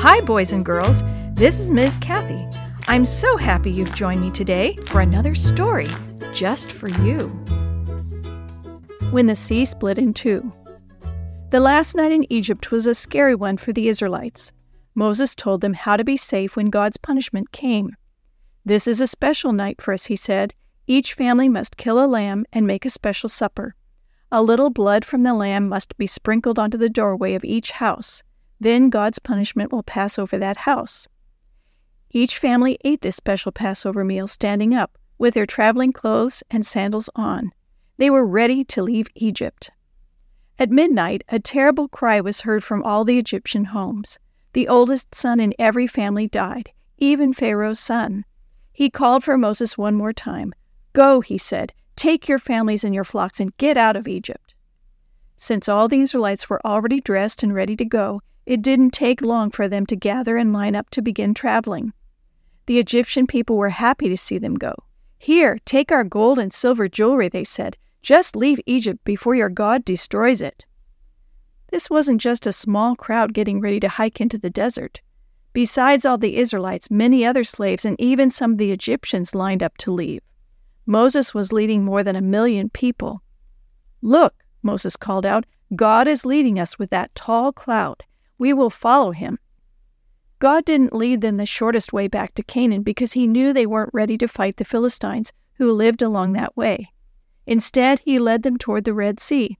Hi, boys and girls. This is Ms. Kathy. I'm so happy you've joined me today for another story just for you. When the Sea Split in Two. The last night in Egypt was a scary one for the Israelites. Moses told them how to be safe when God's punishment came. This is a special night for us, he said. Each family must kill a lamb and make a special supper. A little blood from the lamb must be sprinkled onto the doorway of each house. Then God's punishment will pass over that house. Each family ate this special Passover meal standing up, with their traveling clothes and sandals on. They were ready to leave Egypt. At midnight, a terrible cry was heard from all the Egyptian homes. The oldest son in every family died, even Pharaoh's son. He called for Moses one more time. Go, he said, take your families and your flocks and get out of Egypt. Since all the Israelites were already dressed and ready to go, it didn't take long for them to gather and line up to begin traveling. The Egyptian people were happy to see them go. Here, take our gold and silver jewelry, they said. Just leave Egypt before your God destroys it. This wasn't just a small crowd getting ready to hike into the desert. Besides all the Israelites, many other slaves and even some of the Egyptians lined up to leave. Moses was leading more than a million people. Look, Moses called out, God is leading us with that tall cloud. We will follow him. God didn't lead them the shortest way back to Canaan because he knew they weren't ready to fight the Philistines who lived along that way. Instead, he led them toward the Red Sea.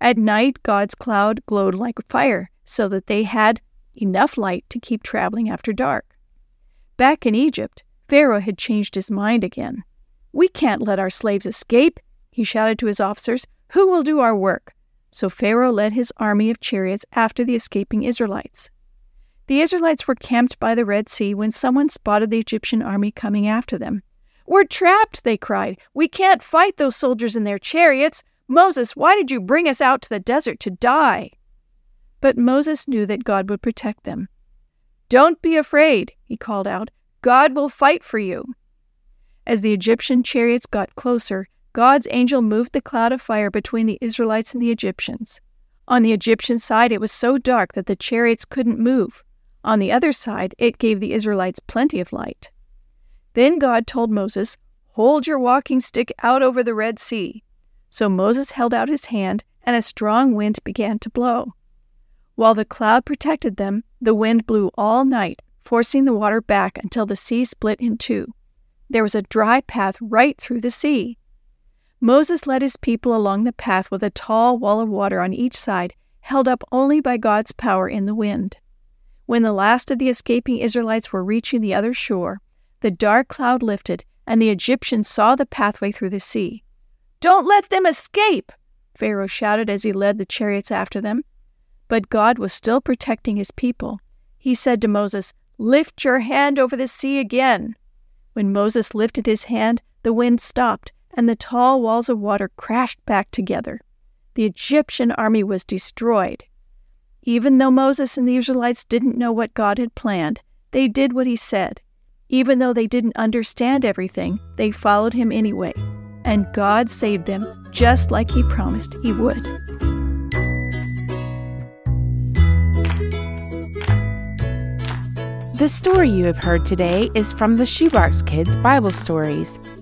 At night, God's cloud glowed like fire so that they had enough light to keep traveling after dark. Back in Egypt, Pharaoh had changed his mind again. We can't let our slaves escape, he shouted to his officers. Who will do our work? So Pharaoh led his army of chariots after the escaping Israelites. The Israelites were camped by the Red Sea when someone spotted the Egyptian army coming after them. We're trapped, they cried. We can't fight those soldiers in their chariots. Moses, why did you bring us out to the desert to die? But Moses knew that God would protect them. Don't be afraid, he called out. God will fight for you. As the Egyptian chariots got closer, God's angel moved the cloud of fire between the Israelites and the Egyptians. On the Egyptian side, it was so dark that the chariots couldn't move. On the other side, it gave the Israelites plenty of light. Then God told Moses, Hold your walking stick out over the Red Sea. So Moses held out his hand, and a strong wind began to blow. While the cloud protected them, the wind blew all night, forcing the water back until the sea split in two. There was a dry path right through the sea. Moses led his people along the path with a tall wall of water on each side, held up only by God's power in the wind. When the last of the escaping Israelites were reaching the other shore, the dark cloud lifted, and the Egyptians saw the pathway through the sea. Don't let them escape! Pharaoh shouted as he led the chariots after them. But God was still protecting his people. He said to Moses, Lift your hand over the sea again. When Moses lifted his hand, the wind stopped and the tall walls of water crashed back together. The Egyptian army was destroyed. Even though Moses and the Israelites didn't know what God had planned, they did what he said. Even though they didn't understand everything, they followed him anyway. And God saved them just like he promised he would. The story you have heard today is from the Shoebox Kids Bible Stories